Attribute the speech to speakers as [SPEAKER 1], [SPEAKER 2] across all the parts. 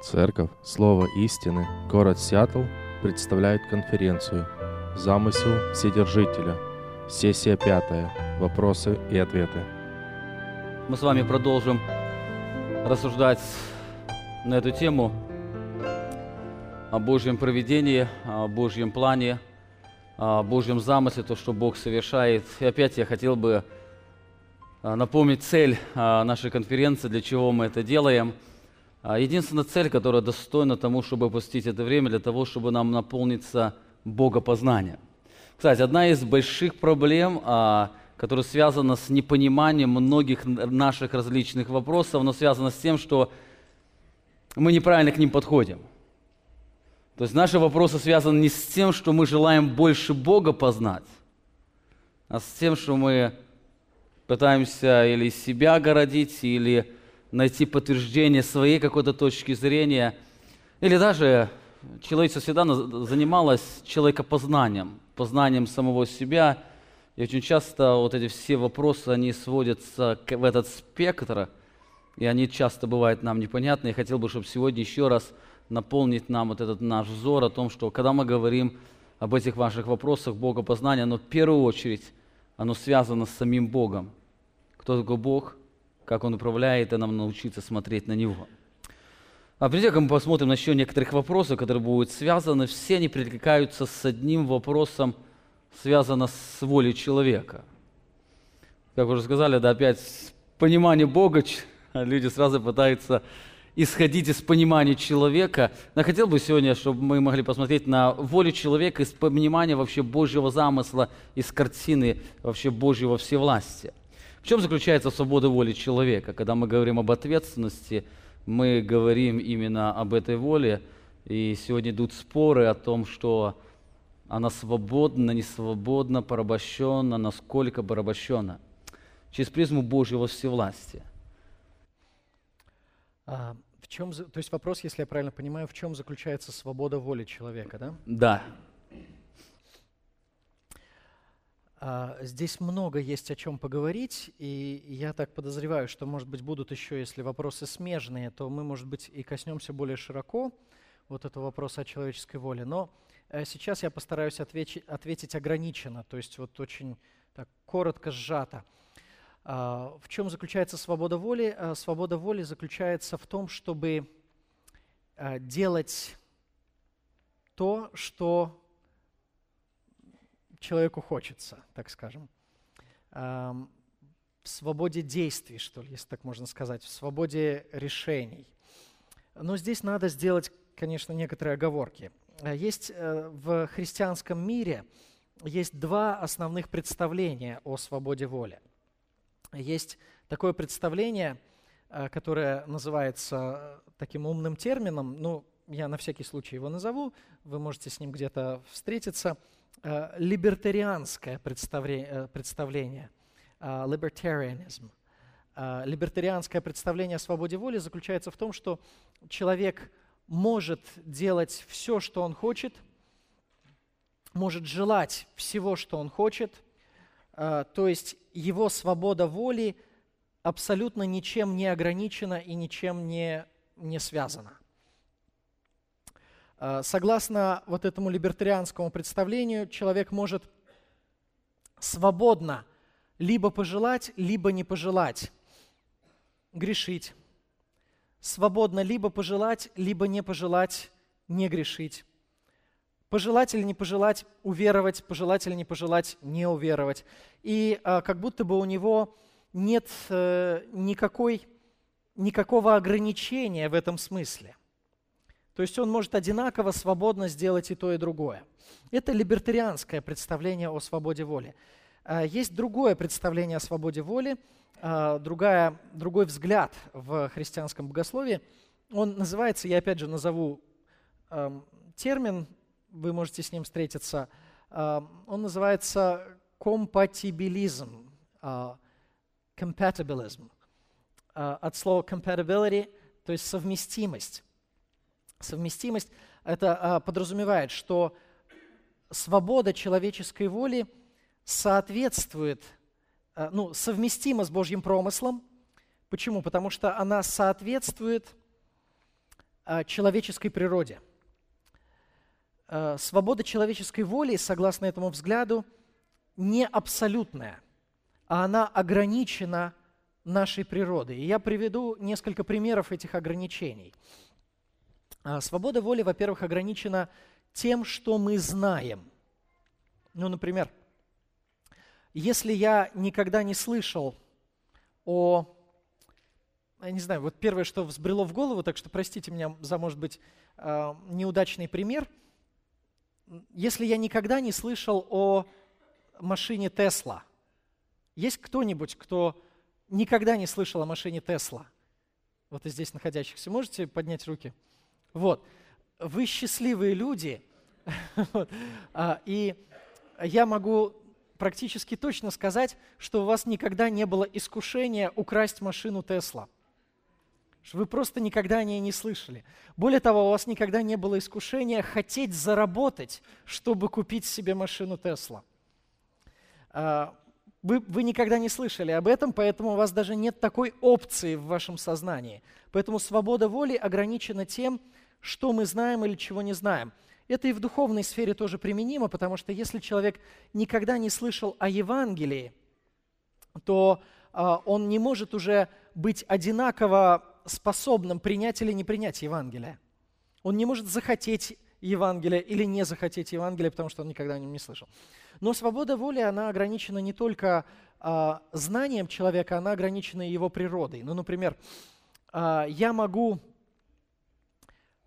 [SPEAKER 1] Церковь Слово истины, город Сиэтл представляет конференцию «Замысел Вседержителя». Сессия пятая. Вопросы и ответы.
[SPEAKER 2] Мы с вами продолжим рассуждать на эту тему о Божьем проведении, о Божьем плане, о Божьем замысле, то, что Бог совершает. И опять я хотел бы а, напомнить цель а, нашей конференции, для чего мы это делаем – единственная цель, которая достойна тому, чтобы посвятить это время, для того, чтобы нам наполниться богопознанием. Кстати, одна из больших проблем, а, которая связана с непониманием многих наших различных вопросов, она связана с тем, что мы неправильно к ним подходим. То есть наши вопросы связаны не с тем, что мы желаем больше Бога познать, а с тем, что мы пытаемся или себя городить, или найти подтверждение своей какой-то точки зрения. Или даже человечество всегда занималось человекопознанием, познанием самого себя. И очень часто вот эти все вопросы, они сводятся в этот спектр, и они часто бывают нам непонятны. Я хотел бы, чтобы сегодня еще раз наполнить нам вот этот наш взор о том, что когда мы говорим об этих ваших вопросах Богопознания, но в первую очередь оно связано с самим Богом. Кто такой Бог? Как Он управляет, и нам научиться смотреть на Него. А прежде чем мы посмотрим на еще некоторых вопросов, которые будут связаны, все они перекликаются с одним вопросом, связанным с волей человека. Как уже сказали, да, опять понимание Бога, люди сразу пытаются исходить из понимания человека. Но хотел бы сегодня, чтобы мы могли посмотреть на волю человека из понимания вообще Божьего замысла, из картины вообще Божьего всевластия. В чем заключается свобода воли человека? Когда мы говорим об ответственности, мы говорим именно об этой воле, и сегодня идут споры о том, что она свободна, не свободна, порабощена, насколько порабощена. Через призму Божьего всевластия.
[SPEAKER 3] А, в чем, то есть вопрос, если я правильно понимаю, в чем заключается свобода воли человека, да?
[SPEAKER 2] Да.
[SPEAKER 3] А, здесь много есть о чем поговорить, и я так подозреваю, что, может быть, будут еще, если вопросы смежные, то мы, может быть, и коснемся более широко вот этого вопроса о человеческой воле. Но э, сейчас я постараюсь ответить, ответить ограниченно, то есть вот очень так, коротко, сжато. А, в чем заключается свобода воли? А, свобода воли заключается в том, чтобы делать то, что человеку хочется, так скажем. В свободе действий, что ли, если так можно сказать, в свободе решений. Но здесь надо сделать, конечно, некоторые оговорки. Э, есть э, в христианском мире есть два основных представления о свободе воли. Есть такое представление, э, которое называется таким умным термином, ну, я на всякий случай его назову, вы можете с ним где-то встретиться – либертарианское представление, э, представление э, libertarianism. Либертарианское представление о свободе воли заключается в том, что человек может делать все, что он хочет, может желать всего, что он хочет, то есть его свобода воли абсолютно ничем не ограничена и ничем не, не связана. Э, согласно вот этому либертарианскому представлению, человек может свободно либо пожелать, либо не пожелать грешить. Свободно либо пожелать, либо не пожелать не грешить. Пожелать или не пожелать уверовать, пожелать или не пожелать не уверовать. И а, как будто бы у него нет э, никакой, никакого ограничения в этом смысле. То есть он может одинаково свободно сделать и то, и другое. Это либертарианское представление о свободе воли. А, есть другое представление о свободе воли, а, другая, другой взгляд в христианском богословии. Он называется, я опять же назову термин, вы можете с ним встретиться, он называется компатибилизм, compatibilism, а, от слова compatibility, то есть совместимость. Совместимость это а, подразумевает, что свобода человеческой воли соответствует, а, ну, совместима с Божьим промыслом. Почему? Потому что она соответствует а, человеческой природе. Свобода человеческой воли, согласно этому взгляду, не абсолютная, а она ограничена нашей природой. И я приведу несколько примеров этих ограничений. А, свобода воли, во-первых, ограничена тем, что мы знаем. Ну, например, если я никогда не слышал о... Я не знаю, вот первое, что взбрело в голову, так что простите меня за, может быть, а, неудачный пример. Если я никогда не слышал о машине Тесла, есть кто-нибудь, кто никогда не слышал о машине Тесла? Вот и здесь находящихся. Можете поднять руки? Вот. Вы счастливые люди. А, и я могу практически точно сказать, что у вас никогда не было искушения украсть машину Тесла. Вы просто никогда о ней не слышали. Более того, у вас никогда не было искушения хотеть заработать, чтобы купить себе машину Тесла. А, вы, вы никогда не слышали об этом, поэтому у вас даже нет такой опции в вашем сознании. Поэтому свобода воли ограничена тем, что мы знаем или чего не знаем. Это и в духовной сфере тоже применимо, потому что если человек никогда не слышал о Евангелии, то а, он не может уже быть одинаково способным принять или не принять Евангелие. Он не может захотеть Евангелие или не захотеть Евангелие, потому что он никогда о нем не слышал. Но свобода воли, она ограничена не только а, знанием человека, она ограничена его природой. Ну, например, а, я могу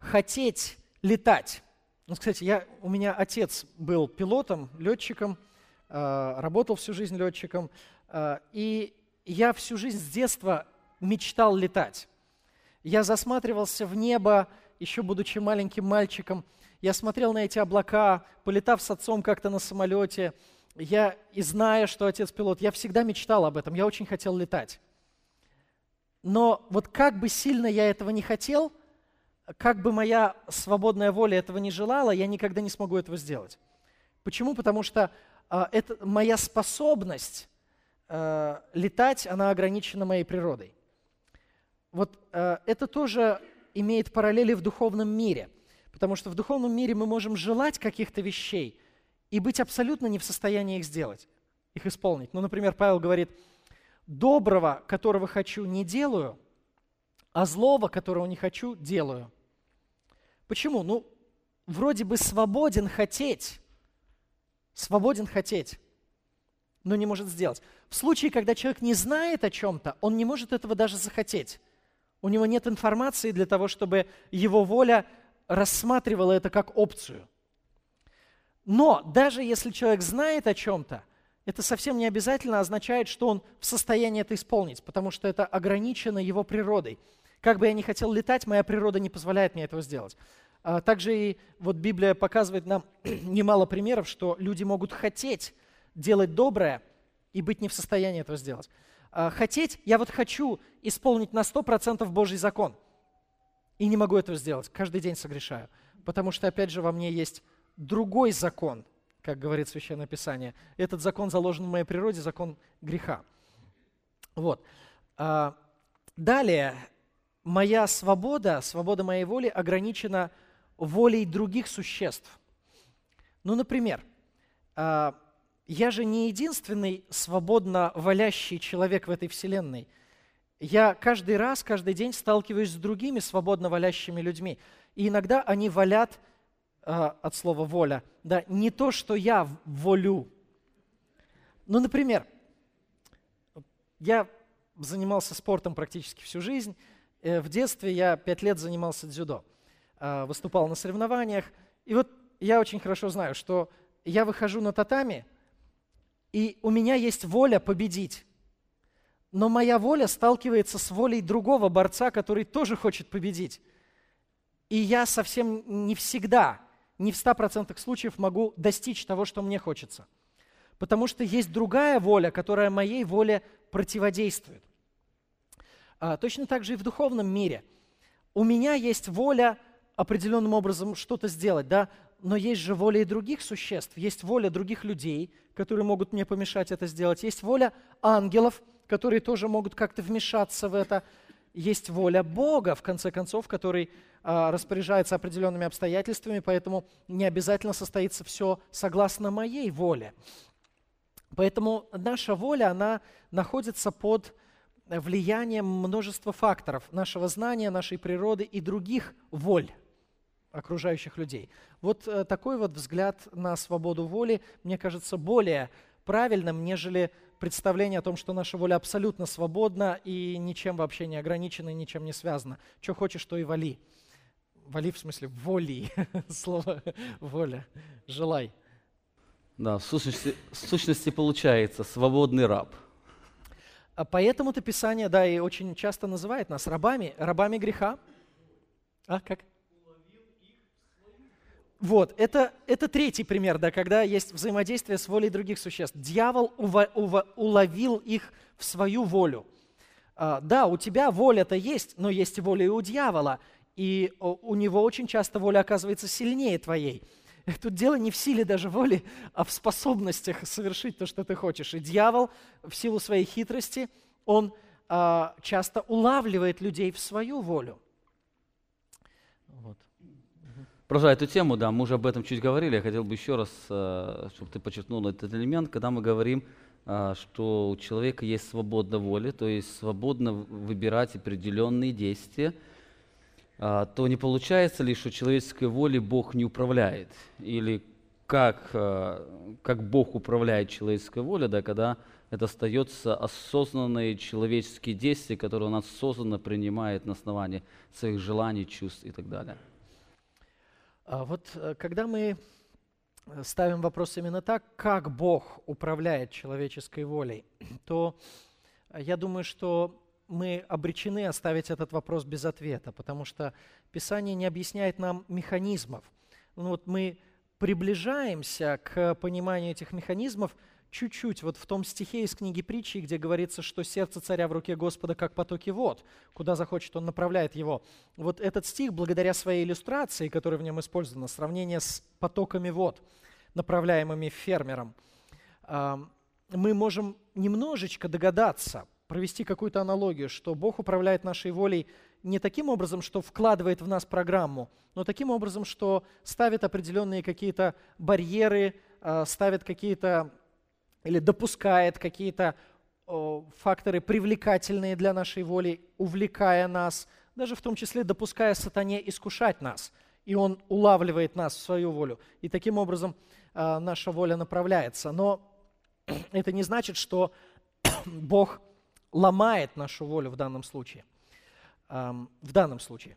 [SPEAKER 3] хотеть летать. Ну, кстати, я, у меня отец был пилотом, летчиком, э, работал всю жизнь летчиком, э, и я всю жизнь с детства мечтал летать. Я засматривался в небо, еще будучи маленьким мальчиком. Я смотрел на эти облака, полетав с отцом как-то на самолете. Я, и зная, что отец пилот, я всегда мечтал об этом, я очень хотел летать. Но вот как бы сильно я этого не хотел – как бы моя свободная воля этого не желала, я никогда не смогу этого сделать. Почему? Потому что э, это, моя способность э, летать, она ограничена моей природой. Вот э, это тоже имеет параллели в духовном мире, потому что в духовном мире мы можем желать каких-то вещей и быть абсолютно не в состоянии их сделать, их исполнить. Ну, например, Павел говорит, доброго, которого хочу, не делаю, а злого, которого не хочу, делаю. Почему? Ну, вроде бы свободен хотеть, свободен хотеть, но не может сделать. В случае, когда человек не знает о чем-то, он не может этого даже захотеть. У него нет информации для того, чтобы его воля рассматривала это как опцию. Но даже если человек знает о чем-то, это совсем не обязательно означает, что он в состоянии это исполнить, потому что это ограничено его природой. Как бы я ни хотел летать, моя природа не позволяет мне этого сделать. А также и вот Библия показывает нам немало примеров, что люди могут хотеть делать доброе и быть не в состоянии этого сделать. А хотеть, я вот хочу исполнить на 100% Божий закон, и не могу этого сделать, каждый день согрешаю, потому что, опять же, во мне есть другой закон, как говорит Священное Писание. Этот закон заложен в моей природе, закон греха. Вот. А, далее, моя свобода, свобода моей воли ограничена волей других существ. Ну, например, а, я же не единственный свободно валящий человек в этой вселенной. Я каждый раз, каждый день сталкиваюсь с другими свободно валящими людьми. И иногда они валят, а, от слова воля, да, не то, что я волю. Ну, например, я занимался спортом практически всю жизнь, в детстве я пять лет занимался дзюдо, а, выступал на соревнованиях. И вот я очень хорошо знаю, что я выхожу на татами, и у меня есть воля победить. Но моя воля сталкивается с волей другого борца, который тоже хочет победить. И я совсем не всегда, не в 100% случаев могу достичь того, что мне хочется. Потому что есть другая воля, которая моей воле противодействует. А, точно так же и в духовном мире. У меня есть воля определенным образом что-то сделать, да, но есть же воля и других существ, есть воля других людей, которые могут мне помешать это сделать, есть воля ангелов, которые тоже могут как-то вмешаться в это. есть воля Бога, в конце концов, который а, распоряжается определенными обстоятельствами, поэтому не обязательно состоится все согласно моей воле. Поэтому наша воля, она находится под влиянием множества факторов нашего знания, нашей природы и других воль окружающих людей. Вот э, такой вот взгляд на свободу воли, мне кажется, более правильным, нежели представление о том, что наша воля абсолютно свободна и ничем вообще не ограничена и ничем не связана. Что хочешь, то и вали. Вали в смысле воли, слово воля, желай.
[SPEAKER 2] Да, в сущности, в сущности получается свободный раб.
[SPEAKER 3] А поэтому-то Писание, да, и очень часто называет нас рабами, рабами греха. А, как? Вот, это, это третий пример, да, когда есть взаимодействие с волей других существ. Дьявол ува, ува, уловил их в свою волю. А, да, у тебя воля-то есть, но есть воля и у дьявола, и у него очень часто воля оказывается сильнее твоей. Тут дело не в силе даже воли, а в способностях совершить то, что ты хочешь. И дьявол в силу своей хитрости, он а, часто улавливает людей в свою волю.
[SPEAKER 2] Вот. Продолжая эту тему, да, мы уже об этом чуть говорили, я хотел бы еще раз, э, чтобы ты подчеркнул этот элемент, когда мы говорим, э, что у человека есть свобода воли, то есть свободно выбирать определенные действия, то не получается ли, что человеческой волей Бог не управляет? Или как, как Бог управляет человеческой волей, да, когда это остается осознанные человеческие действия, которые он осознанно принимает на основании своих желаний, чувств и так далее.
[SPEAKER 3] А вот э, когда мы ставим вопрос именно так, как Бог управляет человеческой волей, то я думаю, что мы обречены оставить этот вопрос без ответа, потому что Писание не объясняет нам механизмов. Ну вот мы приближаемся к пониманию этих механизмов – чуть-чуть вот в том стихе из книги притчи, где говорится, что сердце царя в руке Господа как потоки вод, куда захочет, он направляет его. Вот этот стих, благодаря своей иллюстрации, которая в нем использована, сравнение с потоками вод, направляемыми фермером, мы можем немножечко догадаться, провести какую-то аналогию, что Бог управляет нашей волей не таким образом, что вкладывает в нас программу, но таким образом, что ставит определенные какие-то барьеры, а, ставит какие-то или допускает какие-то факторы привлекательные для нашей воли, увлекая нас, даже в том числе допуская сатане искушать нас. И он улавливает нас в свою волю. И таким образом э, наша воля направляется. Но это не значит, что Бог ломает нашу волю в данном случае. В данном случае.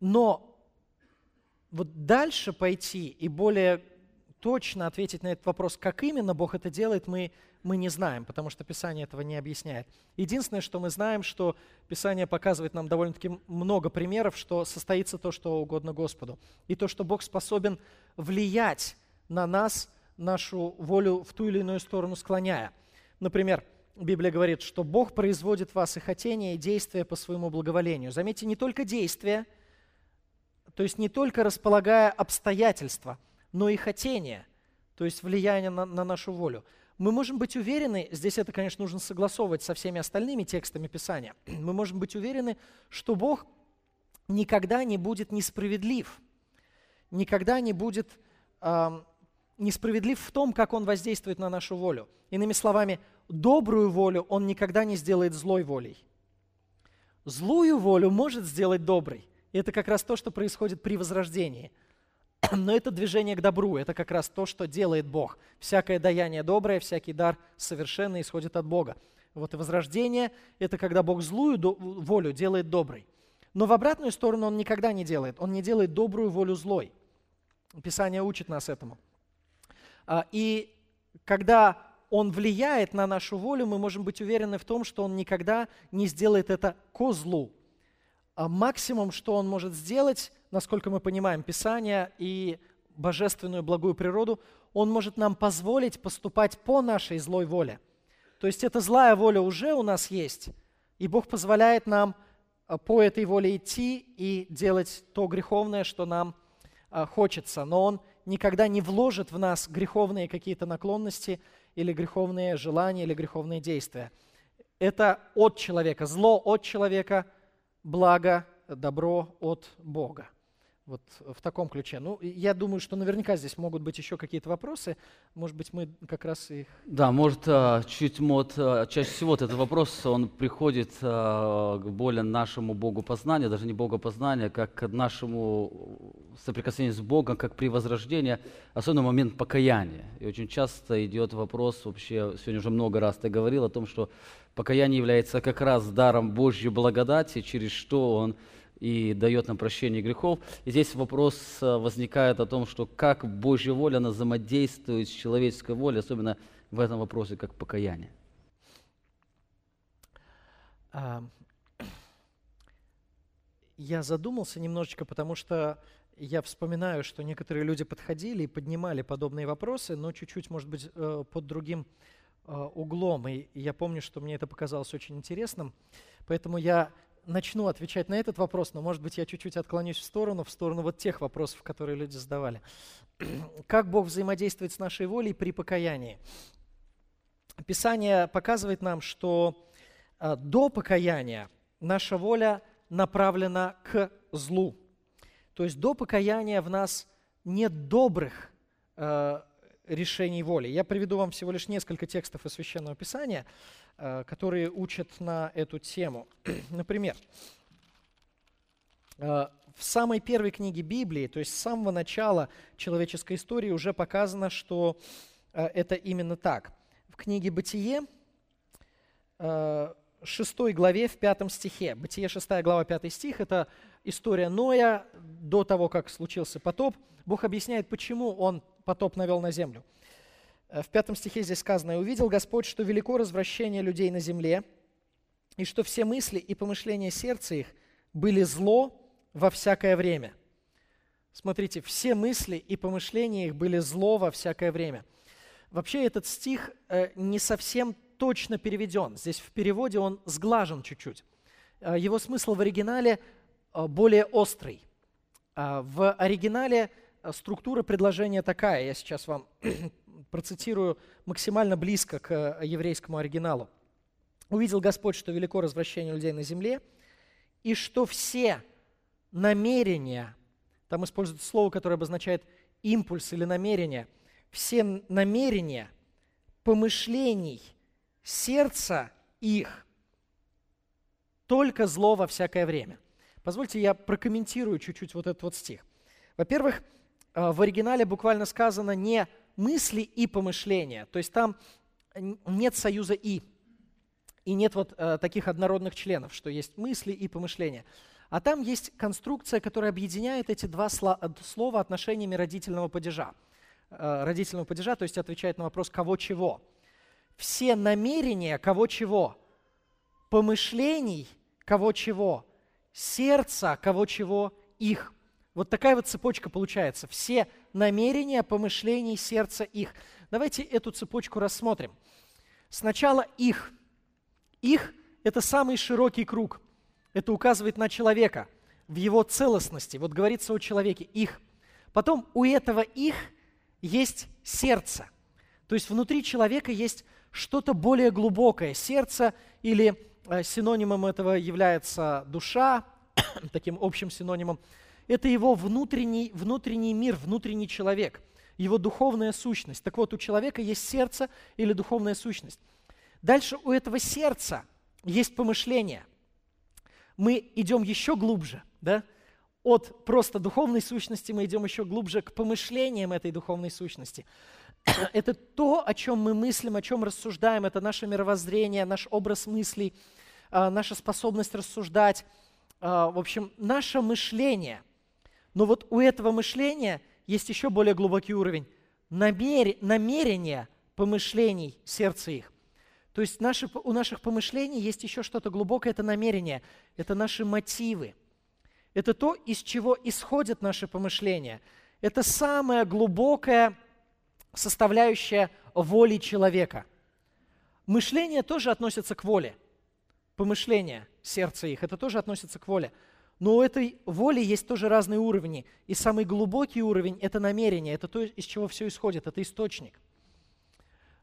[SPEAKER 3] Но вот дальше пойти и более точно ответить на этот вопрос, как именно Бог это делает, мы, мы не знаем, потому что Писание этого не объясняет. Единственное, что мы знаем, что Писание показывает нам довольно-таки много примеров, что состоится то, что угодно Господу. И то, что Бог способен влиять на нас, нашу волю в ту или иную сторону склоняя. Например, Библия говорит, что Бог производит в вас и хотение, и действия по своему благоволению. Заметьте, не только действия – то есть не только располагая обстоятельства, но и хотение, то есть влияние на, на нашу волю. Мы можем быть уверены, здесь это, конечно, нужно согласовывать со всеми остальными текстами Писания, мы можем быть уверены, что Бог никогда не будет несправедлив, никогда не будет э, несправедлив в том, как Он воздействует на нашу волю. Иными словами, добрую волю Он никогда не сделает злой волей. Злую волю может сделать доброй – и это как раз то, что происходит при возрождении. Но это движение к добру, это как раз то, что делает Бог. Всякое даяние доброе, всякий дар совершенно исходит от Бога. Вот и возрождение – это когда Бог злую волю делает доброй. Но в обратную сторону Он никогда не делает. Он не делает добрую волю злой. Писание учит нас этому. А, и когда Он влияет на нашу волю, мы можем быть уверены в том, что Он никогда не сделает это ко злу, а максимум, что он может сделать, насколько мы понимаем Писание и божественную благую природу, он может нам позволить поступать по нашей злой воле. То есть эта злая воля уже у нас есть, и Бог позволяет нам а, по этой воле идти и делать то греховное, что нам а, хочется. Но Он никогда не вложит в нас греховные какие-то наклонности или греховные желания, или греховные действия. Это от человека, зло от человека, благо, добро от Бога. Вот в таком ключе. Ну, я думаю, что наверняка здесь могут быть еще какие-то вопросы. Может быть, мы как раз их...
[SPEAKER 2] Да, может, а, чуть мод, а, чаще всего этот вопрос, он приходит а, к более нашему Богу познанию, даже не Богу познания, как к нашему соприкосновению с Богом, как при возрождении, особенно момент покаяния. И очень часто идет вопрос, вообще, сегодня уже много раз ты говорил о том, что покаяние является как раз даром Божьей благодати, через что Он и дает нам прощение грехов. И здесь вопрос э, возникает о том, что как Божья воля, она взаимодействует с человеческой волей, особенно в этом вопросе, как покаяние.
[SPEAKER 3] Я задумался немножечко, потому что я вспоминаю, что некоторые люди подходили и поднимали подобные вопросы, но чуть-чуть, может быть, э, под другим э, углом. И я помню, что мне это показалось очень интересным. Поэтому я начну отвечать на этот вопрос, но, может быть, я чуть-чуть отклонюсь в сторону, в сторону вот тех вопросов, которые люди задавали. Как Бог взаимодействует с нашей волей при покаянии? Писание показывает нам, что а, до покаяния наша воля направлена к злу. То есть до покаяния в нас нет добрых э, решений воли. Я приведу вам всего лишь несколько текстов из Священного Писания, которые учат на эту тему. Например, э, в самой первой книге Библии, то есть с самого начала человеческой истории уже показано, что э, это именно так. В книге «Бытие», 6 главе, в 5 стихе. Бытие 6 глава, 5 стих – это история Ноя до того, как случился потоп. Бог объясняет, почему он потоп навел на землю – Э, в пятом стихе здесь сказано, «И увидел Господь, что велико развращение людей на земле, и что все мысли и помышления сердца их были зло во всякое время». Смотрите, все мысли и помышления их были зло во всякое время. Вообще этот стих э, не совсем точно переведен. Здесь в переводе он сглажен чуть-чуть. Э, его смысл в оригинале более острый. В оригинале структура предложения такая, я сейчас вам процитирую максимально близко к э, еврейскому оригиналу. «Увидел Господь, что велико развращение людей на земле, и что все намерения, там используется слово, которое обозначает импульс или намерение, все намерения помышлений сердца их только зло во всякое время. Позвольте я прокомментирую чуть-чуть вот этот вот стих. Во-первых, э, в оригинале буквально сказано не мысли и помышления. То есть там нет союза «и». И нет вот э, таких однородных членов, что есть мысли и помышления. А там есть конструкция, которая объединяет эти два э, слова отношениями родительного падежа. Э, родительного падежа, то есть отвечает на вопрос «кого чего?». Все намерения «кого чего?», помышлений «кого чего?», сердца «кого чего?» их. Вот такая вот цепочка получается. Все намерения, помышлений, сердца их. Давайте эту цепочку рассмотрим. Сначала их. Их – это самый широкий круг. Это указывает на человека в его целостности. Вот говорится о человеке – их. Потом у этого их есть сердце. То есть внутри человека есть что-то более глубокое. Сердце или э, синонимом этого является душа, таким общим синонимом – это его внутренний, внутренний мир, внутренний человек, его духовная сущность. Так вот, у человека есть сердце или духовная сущность. Дальше у этого сердца есть помышление. Мы идем еще глубже, да? От просто духовной сущности мы идем еще глубже к помышлениям этой духовной сущности. Это то, о чем мы мыслим, о чем рассуждаем, это наше мировоззрение, наш образ мыслей, а, наша способность рассуждать, а, в общем, наше мышление – но вот у этого мышления есть еще более глубокий уровень намер... намерения помышлений сердца их. То есть наши, у наших помышлений есть еще что-то глубокое, это намерение, это наши мотивы. Это то, из чего исходят наши помышления. Это самая глубокая составляющая воли человека. Мышление тоже относится к воле. Помышления, сердце их, это тоже относится к воле. Но у этой воли есть тоже разные уровни. И самый глубокий уровень – это намерение, это то, из чего все исходит, это источник.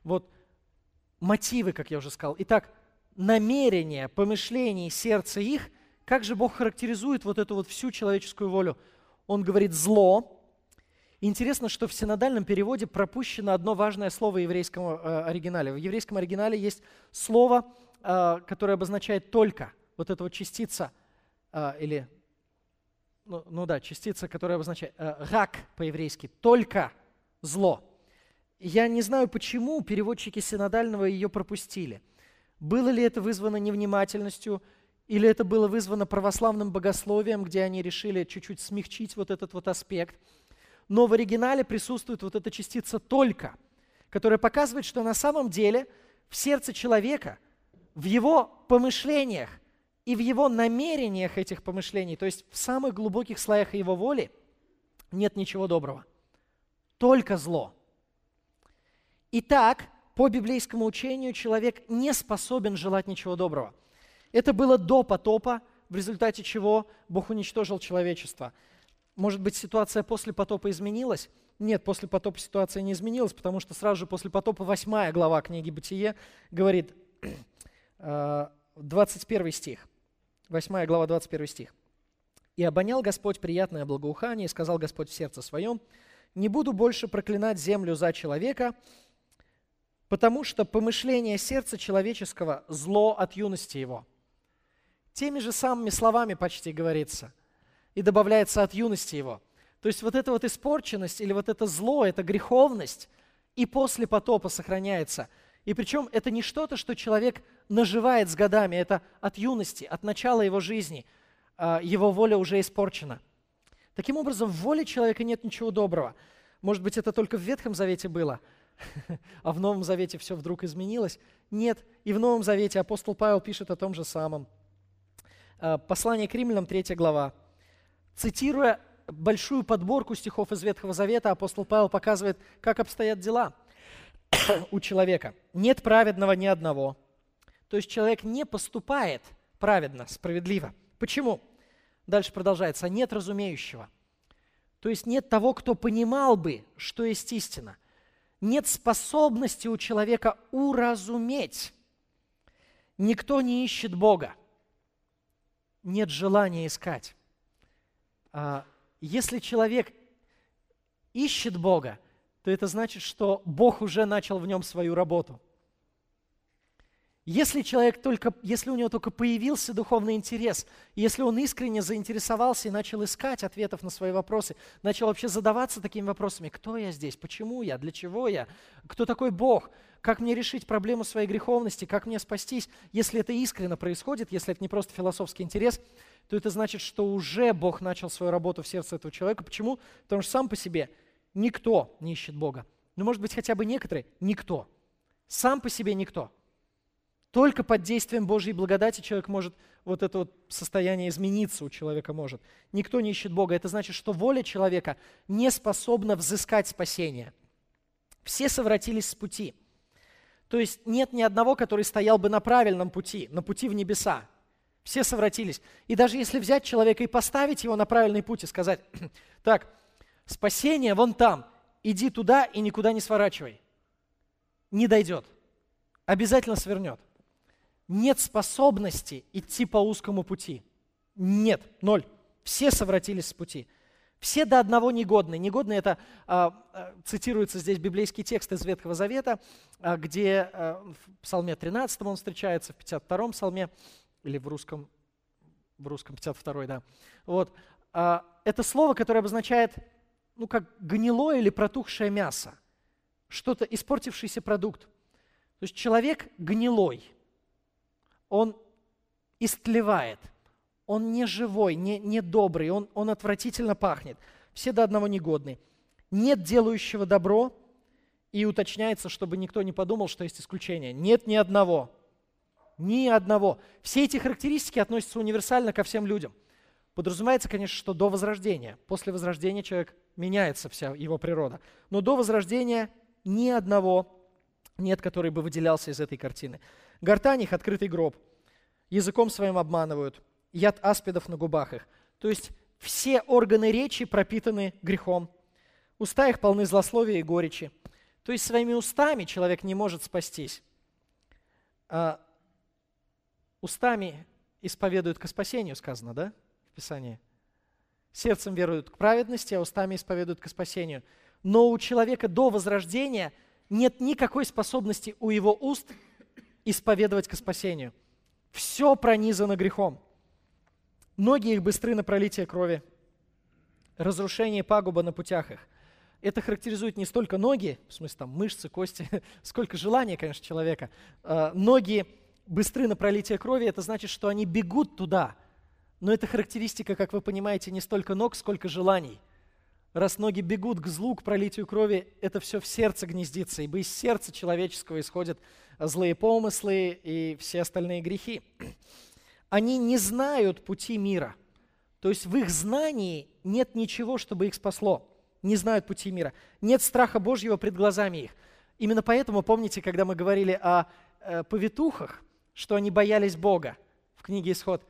[SPEAKER 3] Вот мотивы, как я уже сказал. Итак, намерения, помышления, сердце их, как же Бог характеризует вот эту вот всю человеческую волю? Он говорит «зло». Интересно, что в синодальном переводе пропущено одно важное слово в еврейском э, оригинале. В еврейском оригинале есть слово, э, которое обозначает «только». Вот эта вот частица, или, ну, ну да, частица, которая обозначает э, «рак» по-еврейски, «только зло». Я не знаю, почему переводчики синодального ее пропустили. Было ли это вызвано невнимательностью, или это было вызвано православным богословием, где они решили чуть-чуть смягчить вот этот вот аспект. Но в оригинале присутствует вот эта частица «только», которая показывает, что на самом деле в сердце человека, в его помышлениях и в его намерениях этих помышлений, то есть в самых глубоких слоях его воли, нет ничего доброго. Только зло – Итак, по библейскому учению человек не способен желать ничего доброго. Это было до потопа, в результате чего Бог уничтожил человечество. Может быть, ситуация после потопа изменилась? Нет, после потопа ситуация не изменилась, потому что сразу же после потопа 8 глава книги «Бытие» говорит, 21 э, стих, 8 глава, 21 стих. «И обонял Господь приятное благоухание, и сказал Господь в сердце своем, не буду больше проклинать землю за человека, потому что помышление сердца человеческого – зло от юности его. Теми же самыми словами почти говорится. И добавляется от юности его. То есть вот эта вот испорченность или вот это зло, эта греховность и после потопа сохраняется. И причем это не что-то, что человек наживает с годами, это от юности, от начала его жизни. А, его воля уже испорчена. Таким образом, в воле человека нет ничего доброго. Может быть, это только в Ветхом Завете было – а в Новом Завете все вдруг изменилось? Нет. И в Новом Завете апостол Павел пишет о том же самом. А, послание к римлянам, 3 глава. Цитируя большую подборку стихов из Ветхого Завета, апостол Павел показывает, как обстоят дела у человека. Нет праведного ни одного. То есть человек не поступает праведно, справедливо. Почему? Дальше продолжается. Нет разумеющего. То есть нет того, кто понимал бы, что есть истина нет способности у человека уразуметь. Никто не ищет Бога. Нет желания искать. А, если человек ищет Бога, то это значит, что Бог уже начал в нем свою работу – если человек только, если у него только появился духовный интерес, если он искренне заинтересовался и начал искать ответов на свои вопросы, начал вообще задаваться такими вопросами, кто я здесь, почему я, для чего я, кто такой Бог, как мне решить проблему своей греховности, как мне спастись, если это искренне происходит, если это не просто философский интерес, то это значит, что уже Бог начал свою работу в сердце этого человека. Почему? Потому что сам по себе никто не ищет Бога. Ну, может быть, хотя бы некоторые, никто. Сам по себе никто – только под действием Божьей благодати человек может, вот это вот состояние измениться у человека может. Никто не ищет Бога. Это значит, что воля человека не способна взыскать спасение. Все совратились с пути. То есть нет ни одного, который стоял бы на правильном пути, на пути в небеса. Все совратились. И даже если взять человека и поставить его на правильный путь и сказать, так, спасение вон там, иди туда и никуда не сворачивай. Не дойдет. Обязательно свернет нет способности идти по узкому пути. Нет, ноль. Все совратились с пути. Все до одного негодны. Негодны – это, а, а, цитируется здесь библейский текст из Ветхого Завета, а, где в Псалме 13 он встречается, в 52-м Псалме, или в русском, в русском 52-й, да. Вот. Это слово, которое обозначает, ну, как гнилое или протухшее мясо. Что-то, испортившийся продукт. То есть человек гнилой – он истлевает, он не живой, не, не добрый, он, он отвратительно пахнет. Все до одного негодны. Нет делающего добро, и уточняется, чтобы никто не подумал, что есть исключение. Нет ни одного. Ни одного. Все эти характеристики относятся универсально ко всем людям. Подразумевается, конечно, что до возрождения. После возрождения человек меняется вся его природа. Но до возрождения ни одного нет, который бы выделялся из этой картины. Гортань их открытый гроб. Языком своим обманывают. Яд аспидов на губах их. То есть все органы речи пропитаны грехом. Уста их полны злословия и горечи. То есть своими устами человек не может спастись. А, устами исповедуют к спасению, сказано, да, в Писании? Сердцем веруют к праведности, а устами исповедуют к спасению. Но у человека до возрождения нет никакой способности у его уст исповедовать к спасению. Все пронизано грехом. Ноги их быстры на пролитие крови, разрушение пагуба на путях их. Это характеризует не столько ноги, в смысле там мышцы, кости, сколько желания, конечно, человека. А, ноги быстры на пролитие крови, это значит, что они бегут туда. Но это характеристика, как вы понимаете, не столько ног, сколько желаний. Раз ноги бегут к злу, к пролитию крови, это все в сердце гнездится, ибо из сердца человеческого исходят злые помыслы и все остальные грехи. Они не знают пути мира. То есть в их знании нет ничего, чтобы их спасло. Не знают пути мира. Нет страха Божьего пред глазами их. Именно поэтому, помните, когда мы говорили о э, повитухах, что они боялись Бога в книге «Исход»,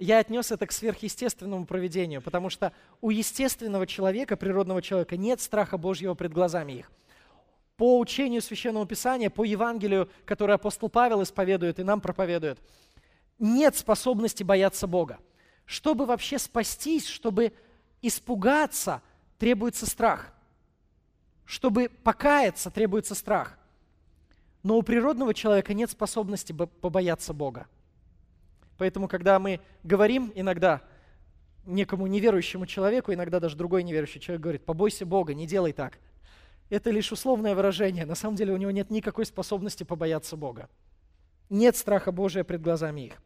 [SPEAKER 3] я отнес это к сверхъестественному проведению, потому что у естественного человека, природного человека, нет страха Божьего пред глазами их. По учению Священного Писания, по Евангелию, которое апостол Павел исповедует и нам проповедует, нет способности бояться Бога. Чтобы вообще спастись, чтобы испугаться, требуется страх. Чтобы покаяться, требуется страх. Но у природного человека нет способности побояться Бога. Поэтому, когда мы говорим иногда некому неверующему человеку, иногда даже другой неверующий человек говорит, побойся Бога, не делай так. Это лишь условное выражение. На самом деле у него нет никакой способности побояться Бога. Нет страха Божия пред глазами их.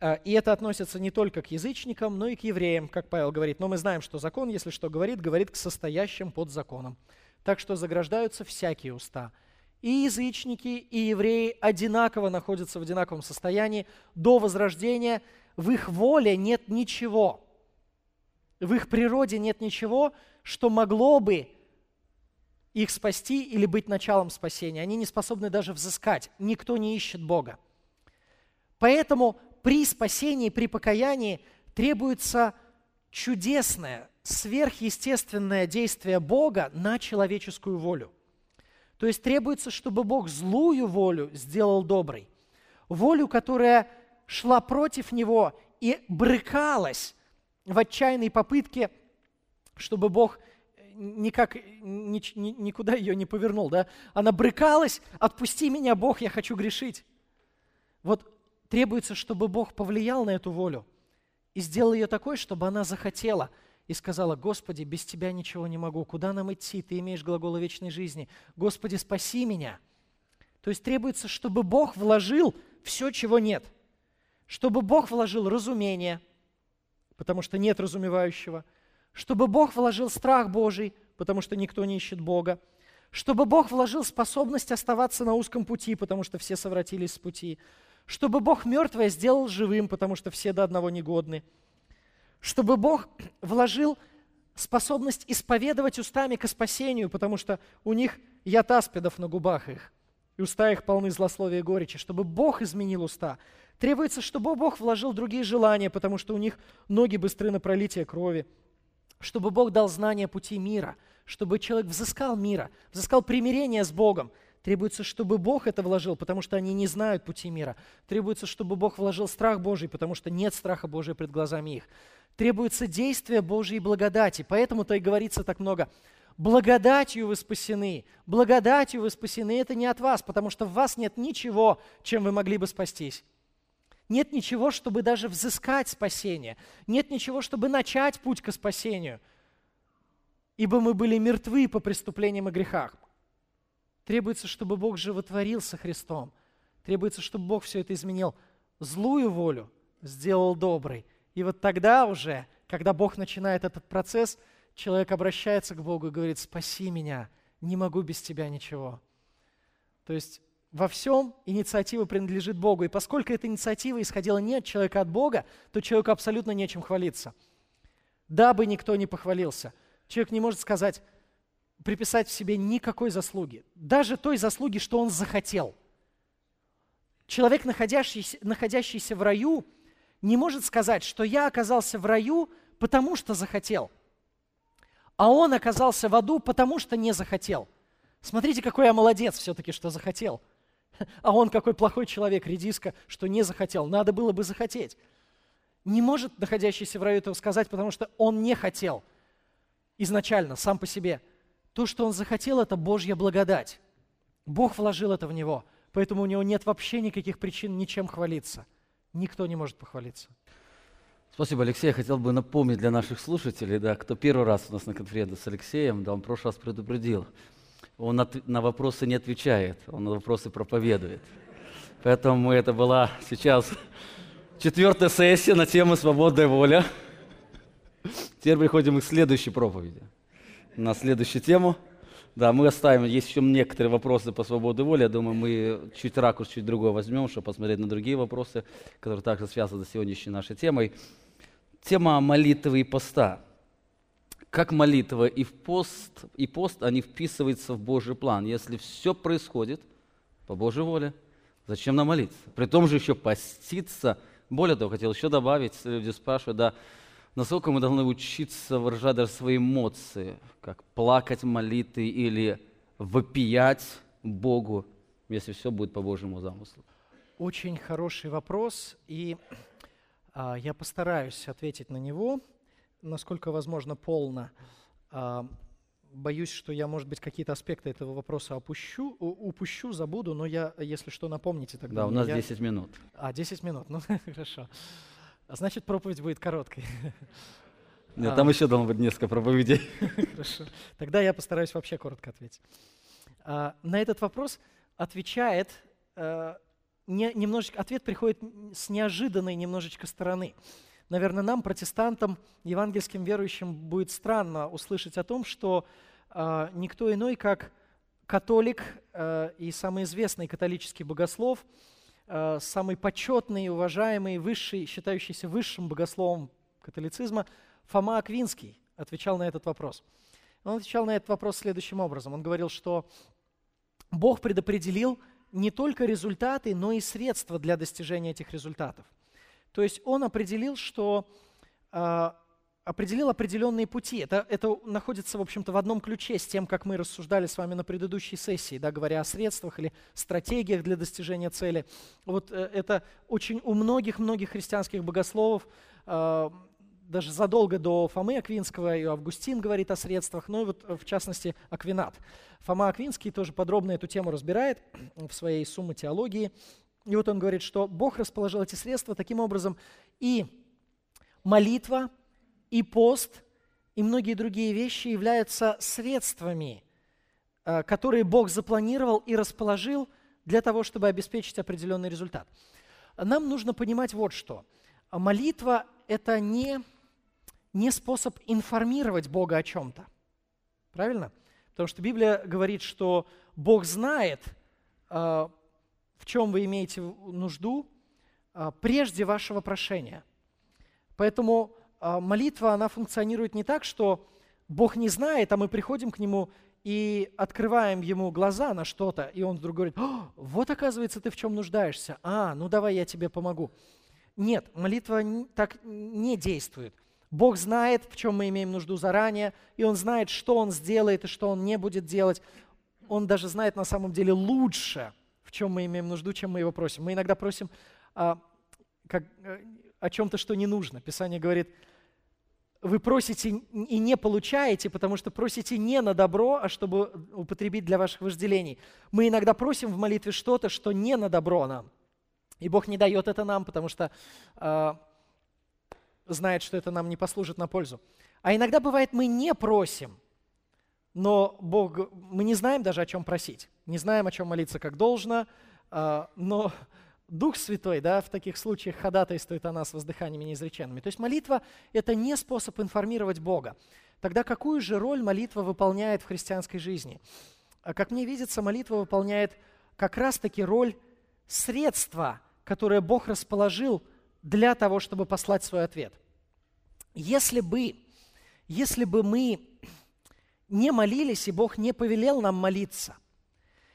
[SPEAKER 3] А, и это относится не только к язычникам, но и к евреям, как Павел говорит. Но мы знаем, что закон, если что говорит, говорит к состоящим под законом. Так что заграждаются всякие уста – и язычники, и евреи одинаково находятся в одинаковом состоянии. До возрождения в их воле нет ничего. В их природе нет ничего, что могло бы их спасти или быть началом спасения. Они не способны даже взыскать. Никто не ищет Бога. Поэтому при спасении, при покаянии требуется чудесное, сверхъестественное действие Бога на человеческую волю. То есть требуется, чтобы Бог злую волю сделал доброй. Волю, которая шла против Него и брыкалась в отчаянной попытке, чтобы Бог никак, ни, ни, никуда ее не повернул. Да? Она брыкалась, отпусти меня, Бог, я хочу грешить. Вот требуется, чтобы Бог повлиял на эту волю и сделал ее такой, чтобы она захотела – и сказала, Господи, без Тебя ничего не могу, куда нам идти, Ты имеешь глаголы вечной жизни, Господи, спаси меня. То есть требуется, чтобы Бог вложил все, чего нет. Чтобы Бог вложил разумение, потому что нет разумевающего. Чтобы Бог вложил страх Божий, потому что никто не ищет Бога. Чтобы Бог вложил способность оставаться на узком пути, потому что все совратились с пути. Чтобы Бог мертвое сделал живым, потому что все до одного негодны чтобы Бог вложил способность исповедовать устами к спасению, потому что у них яд аспидов на губах их, и уста их полны злословия и горечи, чтобы Бог изменил уста. Требуется, чтобы Бог вложил другие желания, потому что у них ноги быстры на пролитие крови, чтобы Бог дал знание пути мира, чтобы человек взыскал мира, взыскал примирение с Богом, Требуется, чтобы Бог это вложил, потому что они не знают пути мира. Требуется, чтобы Бог вложил страх Божий, потому что нет страха Божия пред глазами их требуется действие Божьей благодати. Поэтому-то и говорится так много. Благодатью вы спасены. Благодатью вы спасены. Это не от вас, потому что в вас нет ничего, чем вы могли бы спастись. Нет ничего, чтобы даже взыскать спасение. Нет ничего, чтобы начать путь к спасению. Ибо мы были мертвы по преступлениям и грехах. Требуется, чтобы Бог животворился Христом. Требуется, чтобы Бог все это изменил. Злую волю сделал доброй – и вот тогда уже, когда Бог начинает этот процесс, человек обращается к Богу и говорит, спаси меня, не могу без тебя ничего. То есть во всем инициатива принадлежит Богу. И поскольку эта инициатива исходила не от человека, а от Бога, то человеку абсолютно нечем хвалиться. Дабы никто не похвалился. Человек не может сказать, приписать в себе никакой заслуги. Даже той заслуги, что он захотел. Человек, находящийся, находящийся в раю, не может сказать, что я оказался в раю, потому что захотел, а он оказался в аду, потому что не захотел. Смотрите, какой я молодец все-таки, что захотел. А он какой плохой человек, редиска, что не захотел. Надо было бы захотеть. Не может находящийся в раю этого сказать, потому что он не хотел изначально, сам по себе. То, что он захотел, это Божья благодать. Бог вложил это в него, поэтому у него нет вообще никаких причин ничем хвалиться. Никто не может похвалиться.
[SPEAKER 2] Спасибо, Алексей. Я хотел бы напомнить для наших слушателей, да, кто первый раз у нас на конференции с Алексеем, да, он в прошлый раз предупредил. Он от, на вопросы не отвечает, он на вопросы проповедует. Поэтому это была сейчас четвертая сессия на тему «Свободная воля». Теперь приходим к следующей проповеди. На следующую тему. Да, мы оставим, есть еще некоторые вопросы по свободе воли. Я думаю, мы чуть ракурс, чуть другой возьмем, чтобы посмотреть на другие вопросы, которые также связаны с сегодняшней нашей темой. Тема молитвы и поста. Как молитва и в пост, и пост, они вписываются в Божий план. Если все происходит по Божьей воле, зачем нам молиться? При том же еще поститься. Более того, хотел еще добавить, люди спрашивают, да, насколько мы должны учиться выражать даже свои эмоции, как плакать молитвы или вопиять Богу, если все будет по Божьему замыслу?
[SPEAKER 3] Очень хороший вопрос, и а, я постараюсь ответить на него – насколько возможно, полно. А, боюсь, что я, может быть, какие-то аспекты этого вопроса опущу, упущу, забуду, но я, если что, напомните тогда.
[SPEAKER 2] Да, у нас
[SPEAKER 3] я...
[SPEAKER 2] 10 минут.
[SPEAKER 3] А, 10 минут, ну хорошо. Значит, проповедь будет короткой.
[SPEAKER 2] Нет, а, там еще должно быть несколько проповедей.
[SPEAKER 3] Хорошо. Тогда я постараюсь вообще коротко ответить. А, на этот вопрос отвечает а, не, немножечко, ответ приходит с неожиданной немножечко стороны наверное, нам, протестантам, евангельским верующим, будет странно услышать о том, что э, никто иной, как католик э, и самый известный католический богослов, э, самый почетный, уважаемый, высший, считающийся высшим богословом католицизма, Фома Аквинский отвечал на этот вопрос. Он отвечал на этот вопрос следующим образом. Он говорил, что Бог предопределил не только результаты, но и средства для достижения этих результатов. То есть он определил, что э, определил определенные пути. Это, это находится, в общем-то, в одном ключе с тем, как мы рассуждали с вами на предыдущей сессии, да, говоря о средствах или стратегиях для достижения цели. Вот э, это очень у многих-многих христианских богословов, э, даже задолго до Фомы Аквинского и Августин говорит о средствах, ну и вот в частности Аквинат. Фома Аквинский тоже подробно эту тему разбирает в своей «Сумме теологии», и вот он говорит, что Бог расположил эти средства таким образом, и молитва, и пост, и многие другие вещи являются средствами, э, которые Бог запланировал и расположил для того, чтобы обеспечить определенный результат. Нам нужно понимать вот что. Молитва – это не, не способ информировать Бога о чем-то. Правильно? Потому что Библия говорит, что Бог знает, э, в чем вы имеете нужду а, прежде вашего прошения. Поэтому молитва, она функционирует не так, что Бог не знает, а мы приходим к Нему и открываем Ему глаза на что-то, и Он вдруг говорит, вот оказывается ты в чем нуждаешься, а, ну давай я тебе помогу. Нет, молитва так не действует. Бог знает, в чем мы имеем нужду заранее, и Он знает, что Он сделает и что Он не будет делать. Он даже знает на самом деле лучше – в чем мы имеем нужду, чем мы его просим. Мы иногда просим а, как, э, о чем-то, что не нужно. Писание говорит, вы просите и не получаете, потому что просите не на добро, а чтобы употребить для ваших вожделений. Мы иногда просим в молитве что-то, что не на добро нам. И Бог не дает это нам, потому что э, знает, что это нам не послужит на пользу. А иногда бывает, мы не просим – но Бог, мы не знаем даже, о чем просить, не знаем, о чем молиться как должно, а, но Дух Святой да, в таких случаях ходатайствует о нас воздыханиями неизреченными. То есть молитва – это не способ информировать Бога. Тогда какую же роль молитва выполняет в христианской жизни? А как мне видится, молитва выполняет как раз-таки роль средства, которое Бог расположил для того, чтобы послать свой ответ. Если бы, если бы мы не молились, и Бог не повелел нам молиться.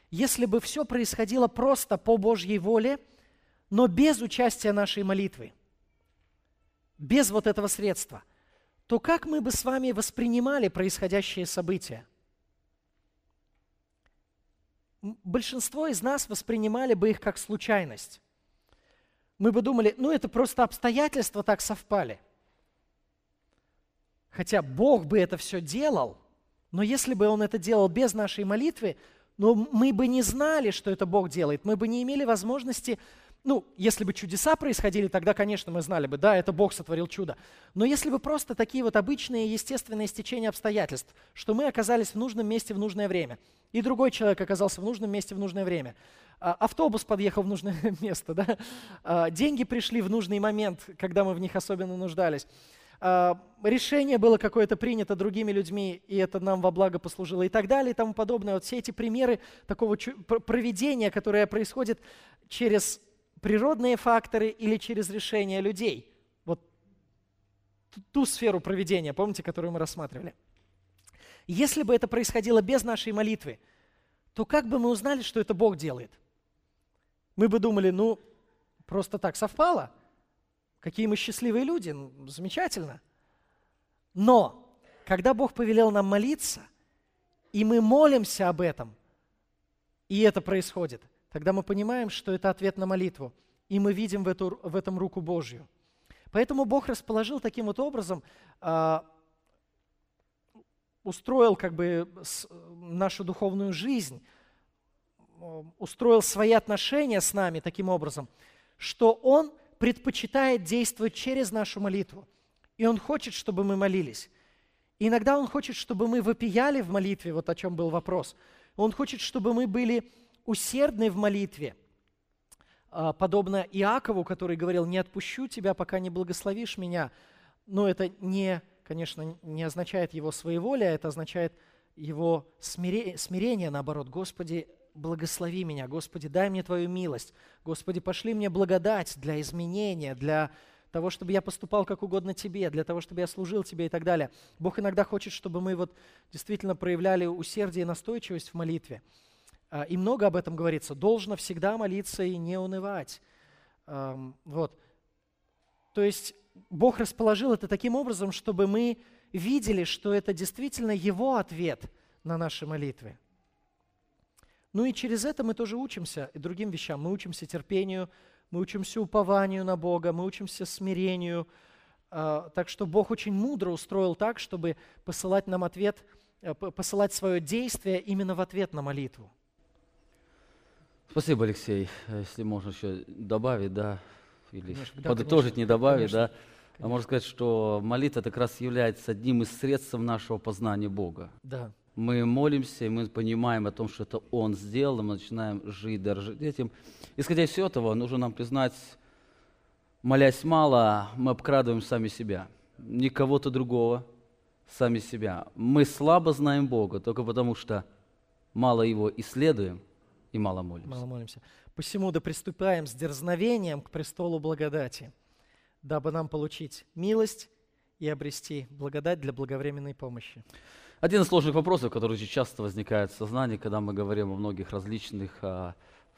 [SPEAKER 3] Если бы все происходило просто по Божьей воле, но без участия нашей молитвы, без вот этого средства, то как мы бы с вами воспринимали происходящие события? большинство из нас воспринимали бы их как случайность. Мы бы думали, ну это просто обстоятельства так совпали. Хотя Бог бы это все делал, но если бы Он это делал без нашей молитвы, но мы бы не знали, что это Бог делает, мы бы не имели возможности, ну, если бы чудеса происходили, тогда, конечно, мы знали бы, да, это Бог сотворил чудо. Но если бы просто такие вот обычные естественные стечения обстоятельств, что мы оказались в нужном месте в нужное время, и другой человек оказался в нужном месте в нужное время, а, автобус подъехал в нужное место, да, а, деньги пришли в нужный момент, когда мы в них особенно нуждались, а, решение было какое-то принято другими людьми, и это нам во благо послужило, и так далее, и тому подобное. Вот все эти примеры такого проведения, которое происходит через природные факторы или через решение людей. Вот ту сферу проведения, помните, которую мы рассматривали. Если бы это происходило без нашей молитвы, то как бы мы узнали, что это Бог делает? Мы бы думали, ну, просто так совпало – Какие мы счастливые люди, ну, замечательно. Но, когда Бог повелел нам молиться, и мы молимся об этом, и это происходит, тогда мы понимаем, что это ответ на молитву, и мы видим в, эту, в этом руку Божью. Поэтому Бог расположил таким вот образом, э, устроил как бы с, нашу духовную жизнь, устроил свои отношения с нами таким образом, что Он предпочитает действовать через нашу молитву. И Он хочет, чтобы мы молились. И иногда Он хочет, чтобы мы вопияли в молитве, вот о чем был вопрос. Он хочет, чтобы мы были усердны в молитве, а, подобно Иакову, который говорил, не отпущу тебя, пока не благословишь меня. Но это не, конечно, не означает его своеволие, это означает его смирение, наоборот. Господи, благослови меня, Господи, дай мне Твою милость, Господи, пошли мне благодать для изменения, для того, чтобы я поступал как угодно Тебе, для того, чтобы я служил Тебе и так далее. Бог иногда хочет, чтобы мы вот действительно проявляли усердие и настойчивость в молитве. А, и много об этом говорится. Должно всегда молиться и не унывать. Вот. То есть Бог расположил это таким образом, чтобы мы видели, что это действительно Его ответ на наши молитвы. Ну и через это мы тоже учимся и другим вещам. Мы учимся терпению, мы учимся упованию на Бога, мы учимся смирению. А, так что Бог очень мудро устроил так, чтобы посылать нам ответ, э, посылать свое действие именно в ответ на молитву.
[SPEAKER 2] Спасибо, Алексей. Если можно еще добавить, да, или конечно, подытожить, да, не добавить, конечно, да. Конечно. А можно сказать, что молитва как раз является одним из средств нашего познания Бога.
[SPEAKER 3] Да
[SPEAKER 2] мы молимся, и мы понимаем о том, что это Он сделал, и мы начинаем жить, дорожить этим. Исходя из всего этого, нужно нам признать, молясь мало, мы обкрадываем сами себя. Не кого-то другого, сами себя. Мы слабо знаем Бога, только потому что мало Его исследуем и мало молимся.
[SPEAKER 3] Мало молимся. Посему да приступаем с дерзновением к престолу благодати, дабы нам получить милость и обрести благодать для благовременной помощи.
[SPEAKER 2] Один из сложных вопросов, который очень часто возникает в сознании, когда мы говорим о многих различных а,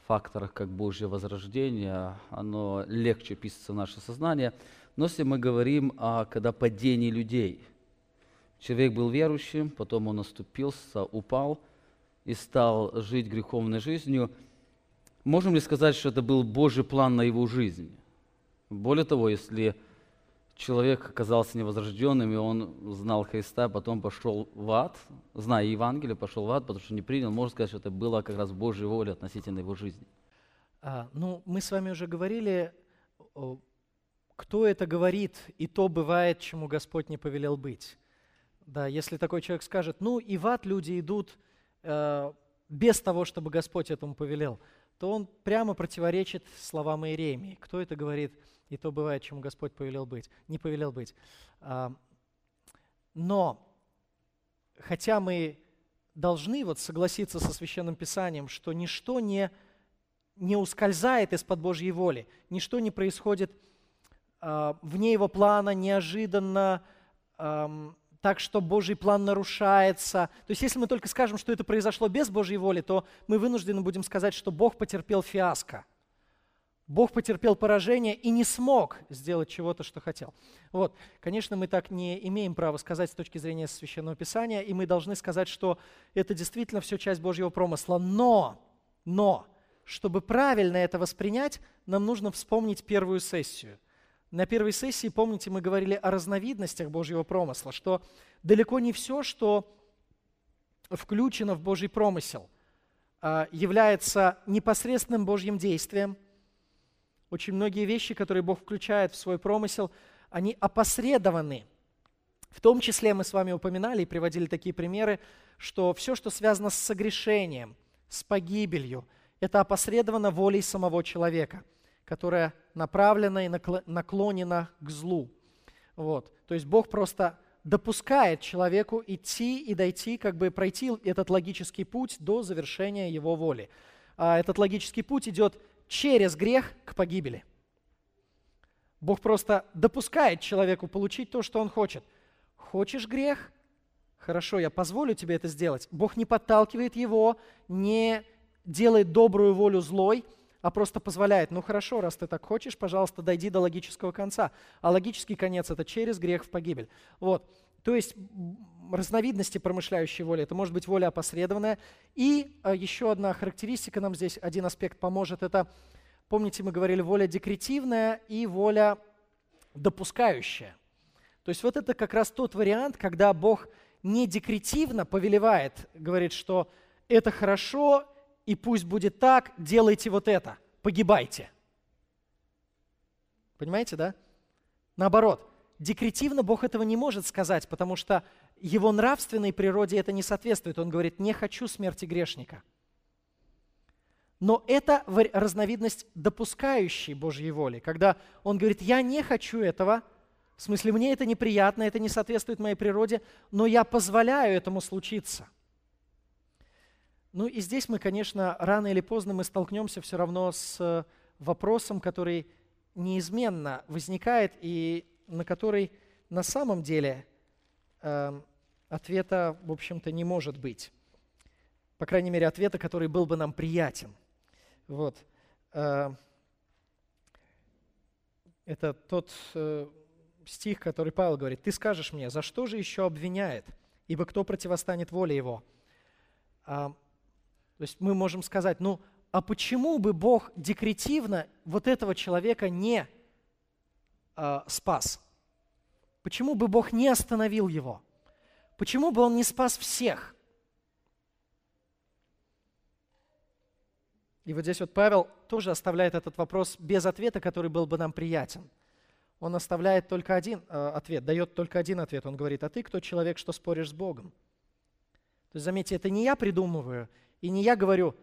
[SPEAKER 2] факторах, как Божье возрождение, оно легче писается в наше сознание. Но если мы говорим о когда падении людей, человек был верующим, потом он оступился, упал и стал жить греховной жизнью, можем ли сказать, что это был Божий план на его жизнь? Более того, если человек оказался невозрожденным, и он знал Христа, потом пошел в ад, зная Евангелие, пошел в ад, потому что не принял, можно сказать, что это было как раз Божьей волей относительно его жизни.
[SPEAKER 3] А, ну, мы с вами уже говорили, кто это говорит, и то бывает, чему Господь не повелел быть. Да, если такой человек скажет, ну и в ад люди идут без того, чтобы Господь этому повелел, то он прямо противоречит словам Иеремии. Кто это говорит? и то бывает, чему Господь повелел быть, не повелел быть. А, но, хотя мы должны вот согласиться со Священным Писанием, что ничто не, не ускользает из-под Божьей воли, ничто не происходит а, вне Его плана, неожиданно, так что Божий план нарушается. То есть если мы только скажем, что это произошло без Божьей воли, то мы вынуждены будем сказать, что Бог потерпел фиаско – Бог потерпел поражение и не смог сделать чего-то, что хотел. Вот, конечно, мы так не имеем права сказать с точки зрения Священного Писания, и мы должны сказать, что это действительно все часть Божьего промысла. Но Но, чтобы правильно это воспринять, нам нужно вспомнить первую сессию. На первой сессии, помните, мы говорили о разновидностях Божьего промысла, что далеко не все, что включено в Божий промысел, а, является непосредственным Божьим действием. Очень многие вещи, которые Бог включает в свой промысел, они опосредованы. В том числе мы с вами упоминали и приводили такие примеры, что все, что связано с согрешением, с погибелью, это опосредовано волей самого человека – которая направлена и наклонена к злу. Вот. То есть Бог просто допускает человеку идти и дойти, как бы пройти этот логический путь до завершения его воли. А этот логический путь идет через грех к погибели. Бог просто допускает человеку получить то, что он хочет. Хочешь грех? Хорошо, я позволю тебе это сделать. Бог не подталкивает его, не делает добрую волю злой, а просто позволяет, ну хорошо, раз ты так хочешь, пожалуйста, дойди до логического конца. А логический конец – это через грех в погибель. Вот. То есть разновидности промышляющей воли – это может быть воля опосредованная. И а, еще одна характеристика нам здесь, один аспект поможет – это, помните, мы говорили, воля декретивная и воля допускающая. То есть вот это как раз тот вариант, когда Бог не декретивно повелевает, говорит, что это хорошо, и пусть будет так, делайте вот это, погибайте. Понимаете, да? Наоборот, декретивно Бог этого не может сказать, потому что его нравственной природе это не соответствует. Он говорит, не хочу смерти грешника. Но это разновидность допускающей Божьей воли, когда он говорит, я не хочу этого, в смысле, мне это неприятно, это не соответствует моей природе, но я позволяю этому случиться. Ну и здесь мы, конечно, рано или поздно мы столкнемся все равно с э, вопросом, который неизменно возникает и на который на самом деле э, ответа, в общем-то, не может быть. По крайней мере, ответа, который был бы нам приятен. Вот. Э, это тот э, стих, который Павел говорит. «Ты скажешь мне, за что же еще обвиняет? Ибо кто противостанет воле его?» а, то есть мы можем сказать, ну, а почему бы Бог декретивно вот этого человека не э, спас? Почему бы Бог не остановил его? Почему бы он не спас всех? И вот здесь вот Павел тоже оставляет этот вопрос без ответа, который был бы нам приятен. Он оставляет только один э, ответ, дает только один ответ. Он говорит, а ты кто человек, что споришь с Богом? То есть, заметьте, это не я придумываю, и не я говорю,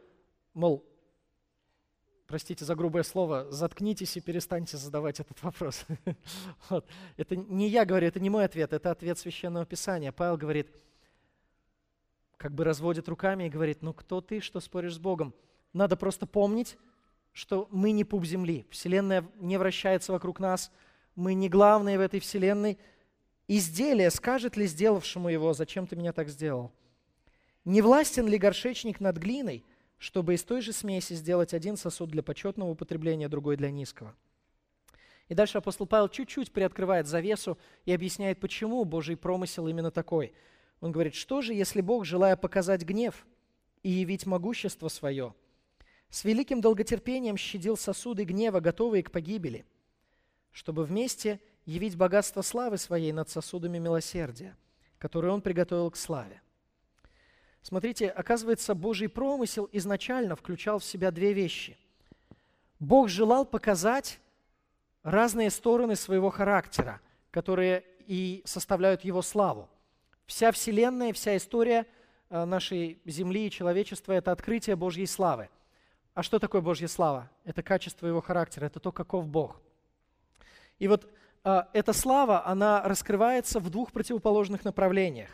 [SPEAKER 3] мол, простите за грубое слово, заткнитесь и перестаньте задавать этот вопрос. вот. Это не я говорю, это не мой ответ, это ответ Священного Писания. Павел говорит, как бы разводит руками и говорит, ну кто ты, что споришь с Богом? Надо просто помнить, что мы не пуп земли, Вселенная не вращается вокруг нас, мы не главные в этой Вселенной. Изделие скажет ли сделавшему его, зачем ты меня так сделал? Не властен ли горшечник над глиной, чтобы из той же смеси сделать один сосуд для почетного употребления, другой для низкого? И дальше апостол Павел чуть-чуть приоткрывает завесу и объясняет, почему Божий промысел именно такой. Он говорит, что же, если Бог, желая показать гнев и явить могущество свое, с великим долготерпением щадил сосуды гнева, готовые к погибели, чтобы вместе явить богатство славы своей над сосудами милосердия, которые Он приготовил к славе. Смотрите, оказывается, Божий промысел изначально включал в себя две вещи. Бог желал показать разные стороны своего характера, которые и составляют его славу. Вся Вселенная, вся история э, нашей Земли и человечества – это открытие Божьей славы. А что такое Божья слава? Это качество его характера, это то, каков Бог. И вот э, эта слава, она раскрывается в двух противоположных направлениях.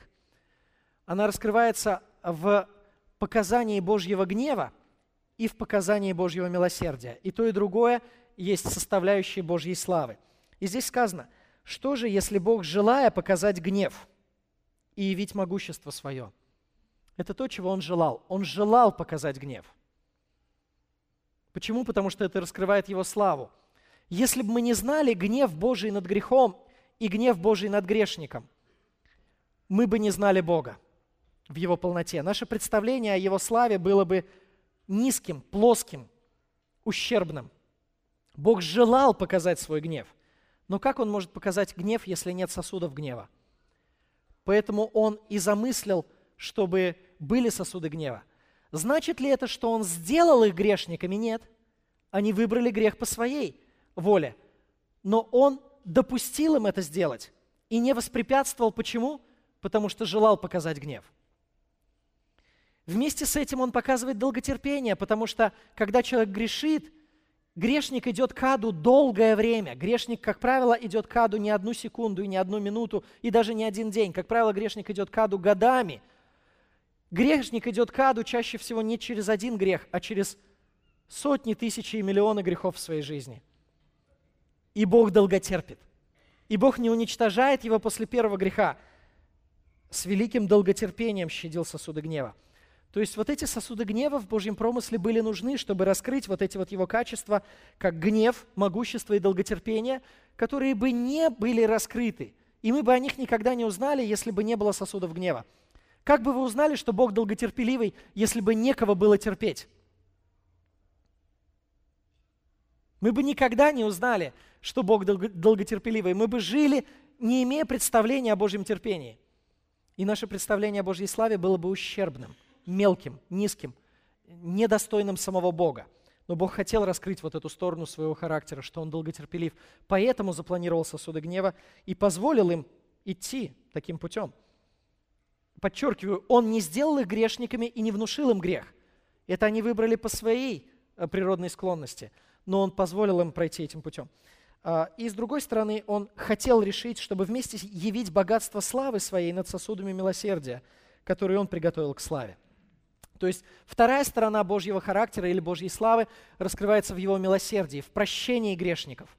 [SPEAKER 3] Она раскрывается в показании Божьего гнева и в показании Божьего милосердия. И то, и другое есть составляющие Божьей славы. И здесь сказано, что же, если Бог, желая показать гнев и явить могущество свое? Это то, чего Он желал. Он желал показать гнев. Почему? Потому что это раскрывает Его славу. Если бы мы не знали гнев Божий над грехом и гнев Божий над грешником, мы бы не знали Бога в его полноте. Наше представление о его славе было бы низким, плоским, ущербным. Бог желал показать свой гнев. Но как он может показать гнев, если нет сосудов гнева? Поэтому он и замыслил, чтобы были сосуды гнева. Значит ли это, что он сделал их грешниками? Нет. Они выбрали грех по своей воле. Но он допустил им это сделать и не воспрепятствовал. Почему? Потому что желал показать гнев. Вместе с этим он показывает долготерпение, потому что когда человек грешит, грешник идет к аду долгое время. Грешник, как правило, идет к аду не одну секунду, и не одну минуту, и даже не один день. Как правило, грешник идет к аду годами. Грешник идет к аду чаще всего не через один грех, а через сотни, тысячи и миллионы грехов в своей жизни. И Бог долготерпит. И Бог не уничтожает его после первого греха. С великим долготерпением щадил сосуды гнева. То есть вот эти сосуды гнева в Божьем промысле были нужны, чтобы раскрыть вот эти вот его качества, как гнев, могущество и долготерпение, которые бы не были раскрыты. И мы бы о них никогда не узнали, если бы не было сосудов гнева. Как бы вы узнали, что Бог долготерпеливый, если бы некого было терпеть? Мы бы никогда не узнали, что Бог долготерпеливый. Мы бы жили, не имея представления о Божьем терпении. И наше представление о Божьей славе было бы ущербным – мелким, низким, недостойным самого Бога. Но Бог хотел раскрыть вот эту сторону своего характера, что Он долготерпелив. Поэтому запланировал сосуды гнева и позволил им идти таким путем. Подчеркиваю, Он не сделал их грешниками и не внушил им грех. Это они выбрали по своей э, природной склонности, но Он позволил им пройти этим путем. А, и с другой стороны, Он хотел решить, чтобы вместе явить богатство славы своей над сосудами милосердия, которые Он приготовил к славе. То есть вторая сторона Божьего характера или Божьей славы раскрывается в Его милосердии, в прощении грешников.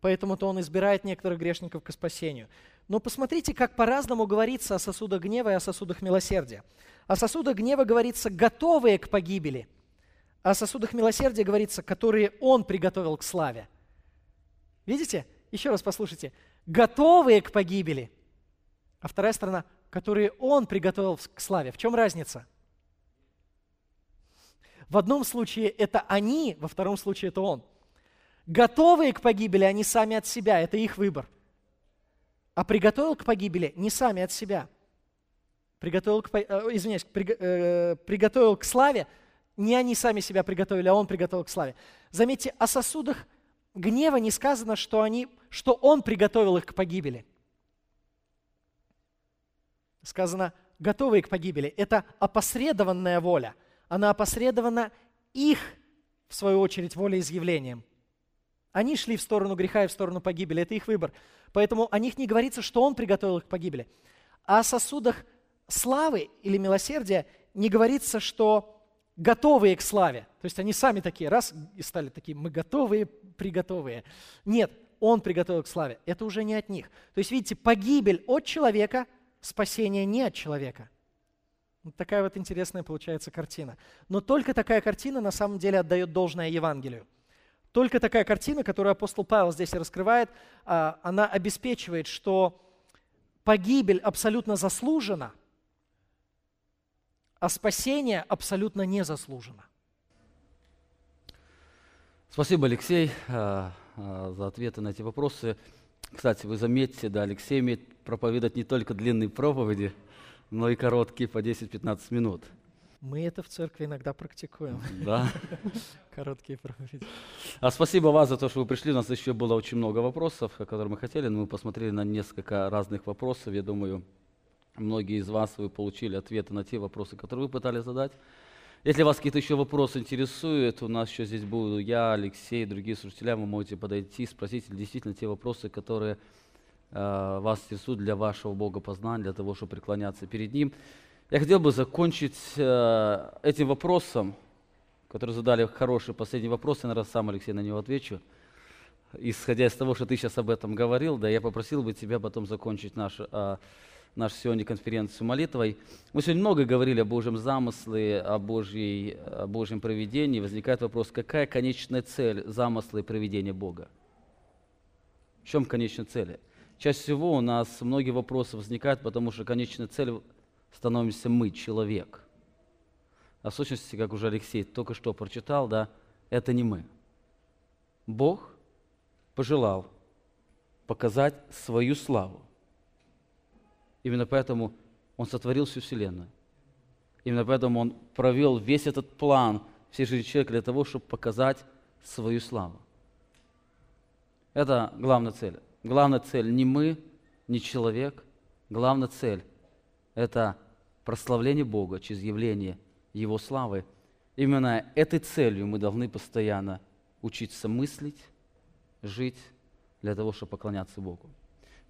[SPEAKER 3] Поэтому-то Он избирает некоторых грешников к спасению. Но посмотрите, как по-разному говорится о сосудах гнева и о сосудах милосердия. О сосудах гнева говорится «готовые к погибели», а о сосудах милосердия говорится «которые Он приготовил к славе». Видите? Еще раз послушайте. «Готовые к погибели», а вторая сторона «которые Он приготовил к славе». В чем разница? – в одном случае это они, во втором случае это он. Готовые к погибели они сами от себя, это их выбор. А приготовил к погибели не сами от себя. Приготовил к, э, извиняюсь, при, э, приготовил к славе, не они сами себя приготовили, а он приготовил к славе. Заметьте, о сосудах гнева не сказано, что, они, что он приготовил их к погибели. Сказано, готовые к погибели. Это опосредованная воля – она опосредована их, в свою очередь, волеизъявлением. Они шли в сторону греха и в сторону погибели. Это их выбор. Поэтому о них не говорится, что Он приготовил их к погибели. А о сосудах славы или милосердия не говорится, что готовые к славе. То есть они сами такие, раз и стали такие, мы готовые, приготовые. Нет, Он приготовил к славе. Это уже не от них. То есть, видите, погибель от человека, спасение не от человека – такая вот интересная получается картина. Но только такая картина на самом деле отдает должное Евангелию. Только такая картина, которую апостол Павел здесь раскрывает, а, она обеспечивает, что погибель абсолютно заслужена, а спасение абсолютно не заслужено.
[SPEAKER 2] Спасибо, Алексей, а, а, за ответы на эти вопросы. Кстати, вы заметьте, да, Алексей умеет проповедовать не только длинные проповеди, но и короткие по 10-15 минут.
[SPEAKER 3] Мы это в церкви иногда практикуем.
[SPEAKER 2] Да.
[SPEAKER 3] Короткие проповеди.
[SPEAKER 2] А спасибо вас за то, что вы пришли. У нас еще было очень много вопросов, которые мы хотели, но мы посмотрели на несколько разных вопросов. Я думаю, многие из вас вы получили ответы на те вопросы, которые вы пытались задать. Если вас какие-то еще вопросы интересуют, у нас еще здесь буду я, Алексей, другие слушатели, вы можете подойти, спросить действительно те вопросы, которые вас интересует для вашего богопознания, для того, чтобы преклоняться перед Ним. Я хотел бы закончить э, этим вопросом, который задали хороший последний вопрос, я, наверное, сам, Алексей, на него отвечу. Исходя из того, что ты сейчас об этом говорил, да, я попросил бы тебя потом закончить наш, э, нашу сегодня конференцию молитвой. Мы сегодня много говорили о Божьем замысле, о, Божьей, о Божьем проведении. Возникает вопрос, какая конечная цель замысла и проведения Бога? В чем конечная цель? Чаще всего у нас многие вопросы возникают, потому что конечной целью становимся мы, человек. а в сущности, как уже Алексей только что прочитал, да, это не мы. Бог пожелал показать свою славу. Именно поэтому Он сотворил всю Вселенную. Именно поэтому Он провел весь этот план всей жизни человека для того, чтобы показать свою славу. Это главная цель. Главная цель не мы, не человек. Главная цель – это прославление Бога через явление Его славы. Именно этой целью мы должны постоянно учиться мыслить, жить для того, чтобы поклоняться Богу.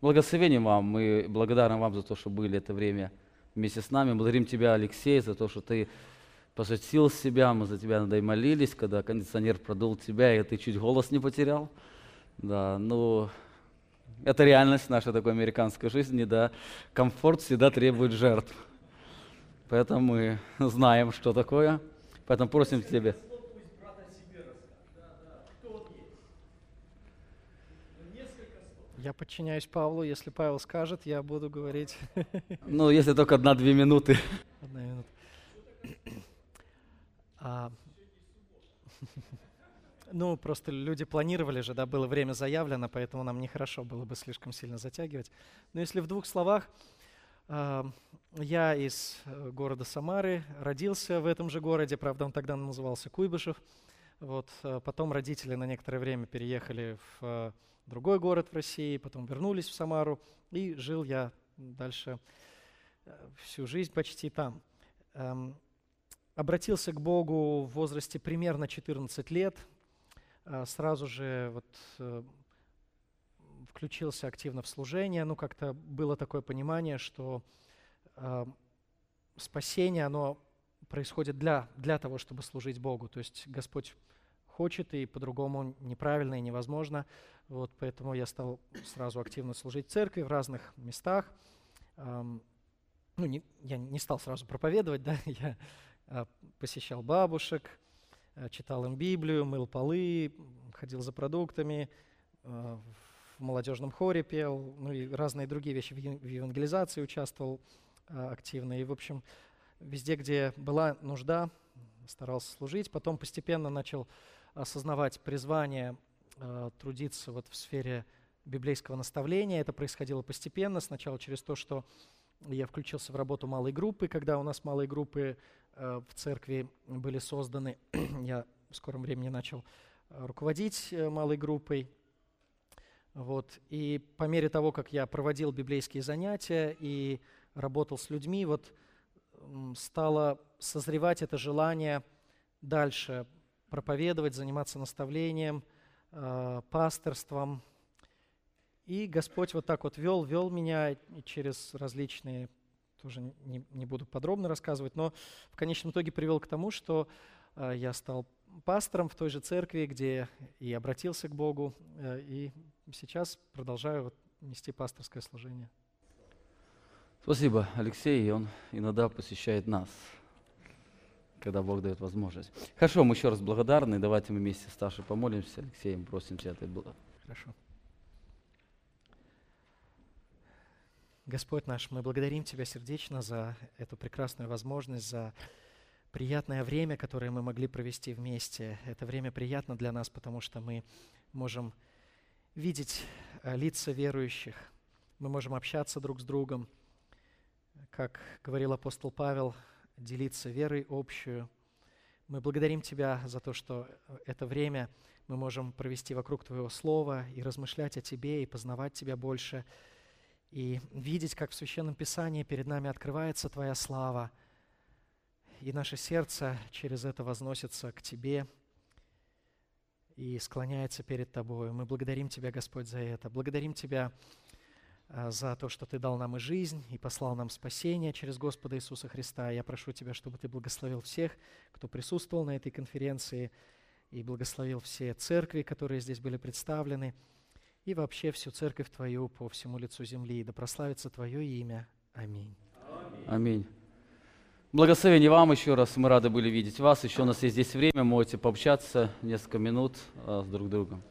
[SPEAKER 2] Благословением вам, мы благодарны вам за то, что были это время вместе с нами. Благодарим Тебя, Алексей, за то, что Ты посвятил себя, мы за Тебя надо и молились, когда кондиционер продул Тебя, и Ты чуть голос не потерял. Да, ну, это реальность нашей такой американской жизни, да. Комфорт всегда требует жертв. Поэтому мы знаем, что такое. Поэтому просим Тебя.
[SPEAKER 3] Я подчиняюсь Павлу. Если Павел скажет, я буду говорить.
[SPEAKER 2] Ну, если только одна-две минуты.
[SPEAKER 3] Одна минута. А, ну, просто люди планировали же, да, было время заявлено, поэтому нам нехорошо было бы слишком сильно затягивать. Но если в двух словах, а, я из э, города Самары, родился в этом же городе, правда, он тогда назывался Куйбышев. Вот, а потом родители на некоторое время переехали в э, другой город в России, потом вернулись в Самару, и жил я дальше э, всю жизнь почти там. Эм, обратился к Богу в возрасте примерно 14 лет, э, сразу же вот э, включился активно в служение, ну как-то было такое понимание, что спасение, оно происходит для, для того, чтобы служить Богу. То есть Господь хочет, и по-другому неправильно и невозможно. Вот, поэтому я стал сразу активно служить церкви в разных местах. Ну, не, я не стал сразу проповедовать, да, я э, посещал бабушек, читал им Библию, мыл полы, ходил за продуктами, э, в молодежном хоре пел, ну и разные другие вещи, в евангелизации участвовал э, активно. И, в общем, везде, где была нужда, старался служить. Потом постепенно начал осознавать призвание э, трудиться вот в сфере библейского наставления. Это происходило постепенно, сначала через то, что я включился в работу малой группы, когда у нас малые группы э, в церкви были созданы. я в скором времени начал э, руководить э, малой группой. Вот. И по мере того, как я проводил библейские занятия и работал с людьми, вот стало созревать это желание дальше проповедовать, заниматься наставлением, э, пасторством. И Господь вот так вот вел, вел меня через различные, тоже не, не буду подробно рассказывать, но в конечном итоге привел к тому, что э, я стал пастором в той же церкви, где и обратился к Богу, э, и сейчас продолжаю вот нести пасторское служение.
[SPEAKER 2] Спасибо, Алексей. Он иногда посещает нас когда Бог дает возможность. Хорошо, мы еще раз благодарны. Давайте мы вместе с Ташей помолимся. Алексеем, просим Тебя, это было.
[SPEAKER 3] Хорошо. Господь наш, мы благодарим Тебя сердечно за эту прекрасную возможность, за приятное время, которое мы могли провести вместе. Это время приятно для нас, потому что мы можем видеть э, лица верующих, мы можем общаться друг с другом. Как говорил апостол Павел, делиться верой общую. Мы благодарим Тебя за то, что это время мы можем провести вокруг Твоего Слова и размышлять о Тебе, и познавать Тебя больше, и видеть, как в Священном Писании перед нами открывается Твоя слава, и наше сердце через это возносится к Тебе и склоняется перед Тобой. Мы благодарим Тебя, Господь, за это. Благодарим Тебя а, за то, что Ты дал нам и жизнь, и послал нам спасение через Господа Иисуса Христа. Я прошу Тебя, чтобы Ты благословил всех, кто присутствовал на этой конференции, и благословил все церкви, которые здесь были представлены, и вообще всю церковь Твою по всему лицу земли. Да прославится Твое имя. Аминь.
[SPEAKER 2] Аминь. Благословение вам еще раз. Мы рады были видеть вас. Еще у нас есть здесь время. Можете пообщаться несколько минут а, с друг другом.